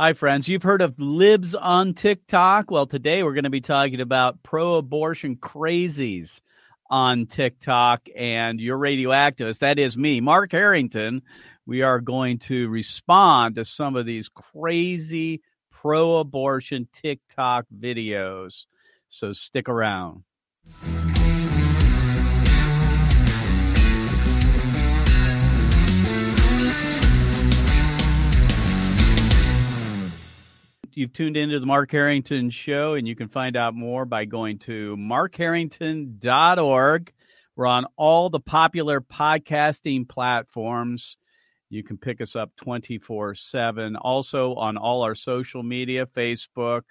Hi, friends. You've heard of libs on TikTok. Well, today we're going to be talking about pro abortion crazies on TikTok and your radioactivist. That is me, Mark Harrington. We are going to respond to some of these crazy pro abortion TikTok videos. So stick around. You've tuned into the Mark Harrington Show, and you can find out more by going to markharrington.org. We're on all the popular podcasting platforms. You can pick us up 24 7. Also on all our social media Facebook,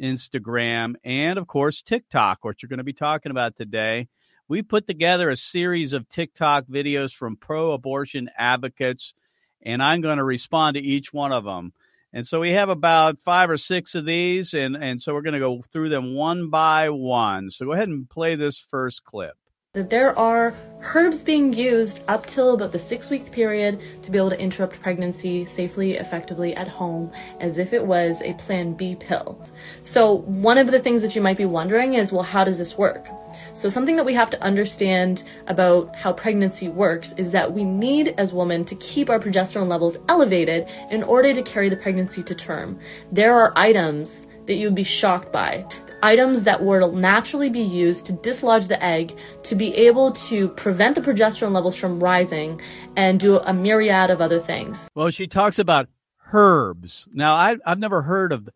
Instagram, and of course, TikTok, which you're going to be talking about today. We put together a series of TikTok videos from pro abortion advocates, and I'm going to respond to each one of them. And so we have about five or six of these, and, and so we're going to go through them one by one. So go ahead and play this first clip. That there are herbs being used up till about the six week period to be able to interrupt pregnancy safely, effectively at home, as if it was a Plan B pill. So, one of the things that you might be wondering is well, how does this work? So, something that we have to understand about how pregnancy works is that we need, as women, to keep our progesterone levels elevated in order to carry the pregnancy to term. There are items that you'd be shocked by. Items that will naturally be used to dislodge the egg to be able to prevent the progesterone levels from rising and do a myriad of other things. Well, she talks about herbs. Now, I, I've never heard of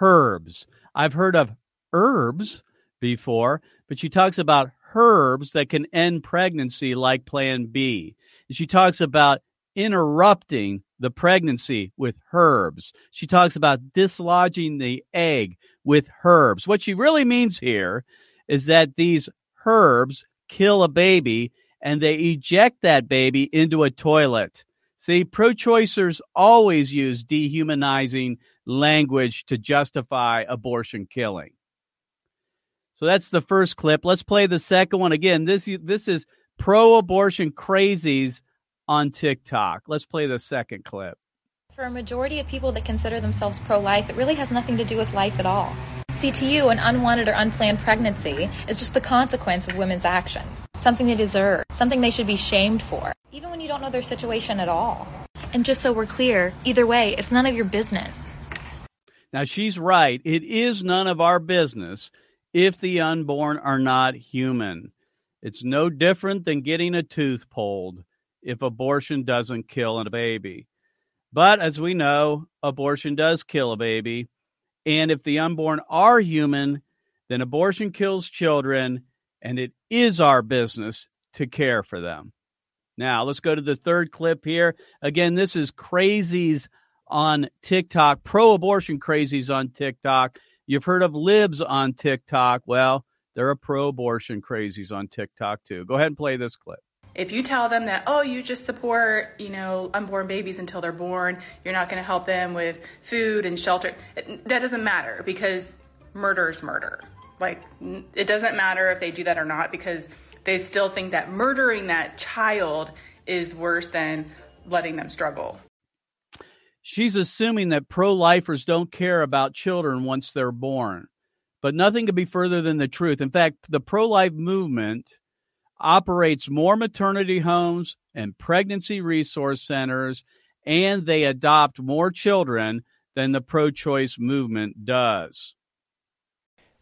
herbs. I've heard of herbs before, but she talks about herbs that can end pregnancy like Plan B. She talks about interrupting the pregnancy with herbs. She talks about dislodging the egg with herbs. What she really means here is that these herbs kill a baby and they eject that baby into a toilet. See, pro choicers always use dehumanizing language to justify abortion killing. So that's the first clip. Let's play the second one again. This this is pro abortion crazies on TikTok. Let's play the second clip. For a majority of people that consider themselves pro life, it really has nothing to do with life at all. See, to you, an unwanted or unplanned pregnancy is just the consequence of women's actions, something they deserve, something they should be shamed for, even when you don't know their situation at all. And just so we're clear, either way, it's none of your business. Now, she's right. It is none of our business if the unborn are not human. It's no different than getting a tooth pulled if abortion doesn't kill a baby. But as we know, abortion does kill a baby. And if the unborn are human, then abortion kills children, and it is our business to care for them. Now, let's go to the third clip here. Again, this is crazies on TikTok, pro abortion crazies on TikTok. You've heard of libs on TikTok. Well, there are pro abortion crazies on TikTok too. Go ahead and play this clip. If you tell them that, oh, you just support, you know, unborn babies until they're born, you're not going to help them with food and shelter, it, that doesn't matter because murder is murder. Like, it doesn't matter if they do that or not because they still think that murdering that child is worse than letting them struggle. She's assuming that pro lifers don't care about children once they're born. But nothing could be further than the truth. In fact, the pro life movement operates more maternity homes and pregnancy resource centers, and they adopt more children than the pro choice movement does.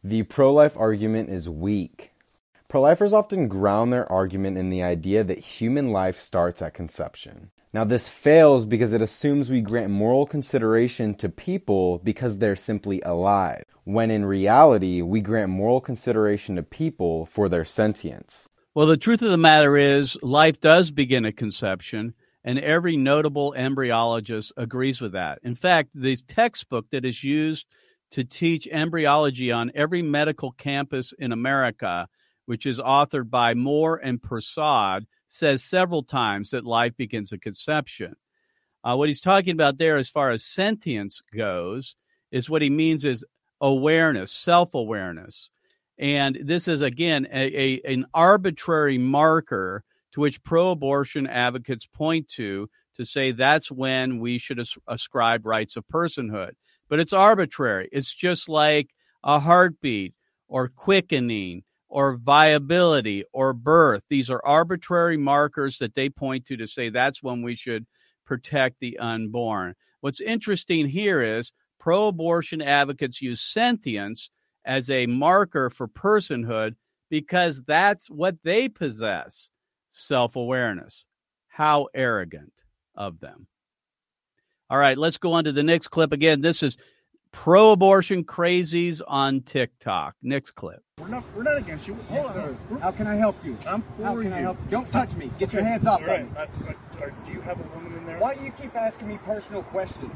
The pro life argument is weak. Pro lifers often ground their argument in the idea that human life starts at conception. Now, this fails because it assumes we grant moral consideration to people because they're simply alive, when in reality, we grant moral consideration to people for their sentience. Well, the truth of the matter is, life does begin at conception, and every notable embryologist agrees with that. In fact, the textbook that is used to teach embryology on every medical campus in America, which is authored by Moore and Persaud, says several times that life begins at conception. Uh, what he's talking about there, as far as sentience goes, is what he means is awareness, self awareness. And this is, again, a, a, an arbitrary marker to which pro abortion advocates point to to say that's when we should as- ascribe rights of personhood. But it's arbitrary. It's just like a heartbeat or quickening or viability or birth. These are arbitrary markers that they point to to say that's when we should protect the unborn. What's interesting here is pro abortion advocates use sentience as a marker for personhood because that's what they possess self awareness. How arrogant of them. All right, let's go on to the next clip. Again, this is pro abortion crazies on TikTok. Next clip. We're not, we're not against you. Hold Yes, on. sir. How can I help you? I'm for How can you. I help? Don't touch me. Get your hands off all right. me. I- I- are- do you have a woman in there? Why do you keep asking me personal questions?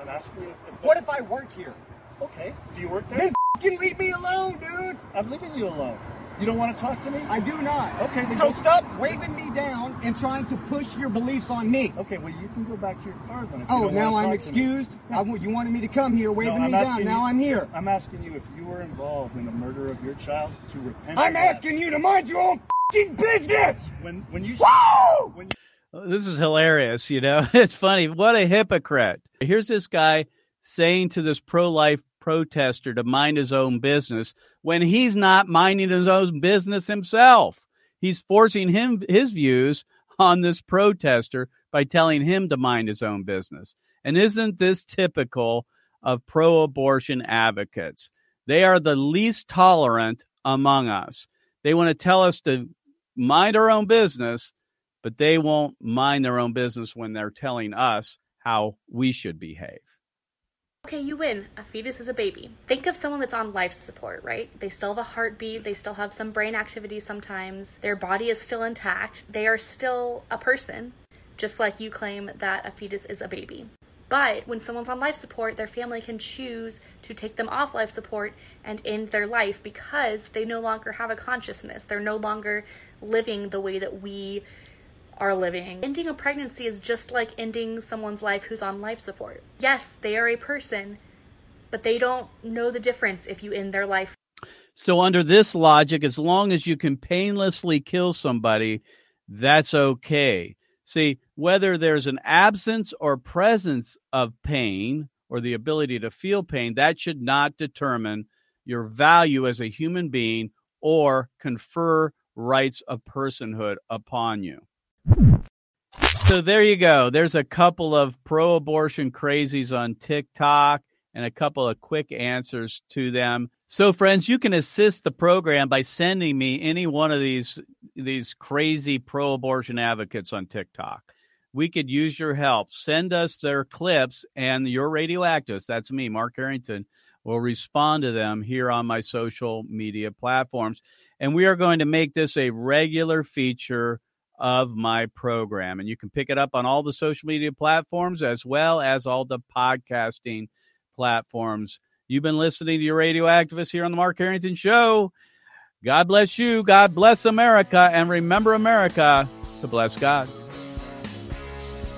I'm asking you. If, What if I work here? Okay. Do you work there? Then f***ing leave me alone, dude. I'm leaving you alone. You don't want to talk to me? I do not. Okay, then So go- stop waving me down and trying to push your beliefs on me. Okay, well, you can go back to your car then. If you Oh, don't now wanna I'm talk to me. excused. Yeah. I w- you wanted me to come here waving No, me down. asking Now I'm here. I'm asking you if you were involved in the murder of your child to repent. I'm of that. asking you to mind your own f***ing business. When when you Woo! when you This is hilarious, you know. It's funny. What a hypocrite. Here's this guy saying to this pro life protester to mind his own business when he's not minding his own business himself. He's forcing him his views on this protester by telling him to mind his own business. And isn't this typical of pro abortion advocates? They are the least tolerant among us. They want to tell us to mind our own business but they won't mind their own business when they're telling us how we should behave. Okay, you win. A fetus is a baby. Think of someone that's on life support, right? They still have a heartbeat, they still have some brain activity sometimes, their body is still intact, they are still a person, just like you claim that a fetus is a baby. But when someone's on life support, their family can choose to take them off life support and end their life because they no longer have a consciousness. They're no longer living the way that we are living. Ending a pregnancy is just like ending someone's life who's on life support. Yes, they are a person, but they don't know the difference if you end their life. So, under this logic, as long as you can painlessly kill somebody, that's okay. See, whether there's an absence or presence of pain or the ability to feel pain, that should not determine your value as a human being or confer rights of personhood upon you. So there you go. There's a couple of pro abortion crazies on TikTok and a couple of quick answers to them. So friends, you can assist the program by sending me any one of these these crazy pro abortion advocates on TikTok. We could use your help. Send us their clips and your radioactivists, that's me, Mark Harrington, will respond to them here on my social media platforms. And we are going to make this a regular feature of my program. And you can pick it up on all the social media platforms as well as all the podcasting platforms. You've been listening to your radio activist here on the Mark Harrington Show. God bless you. God bless America. And remember, America, to bless God.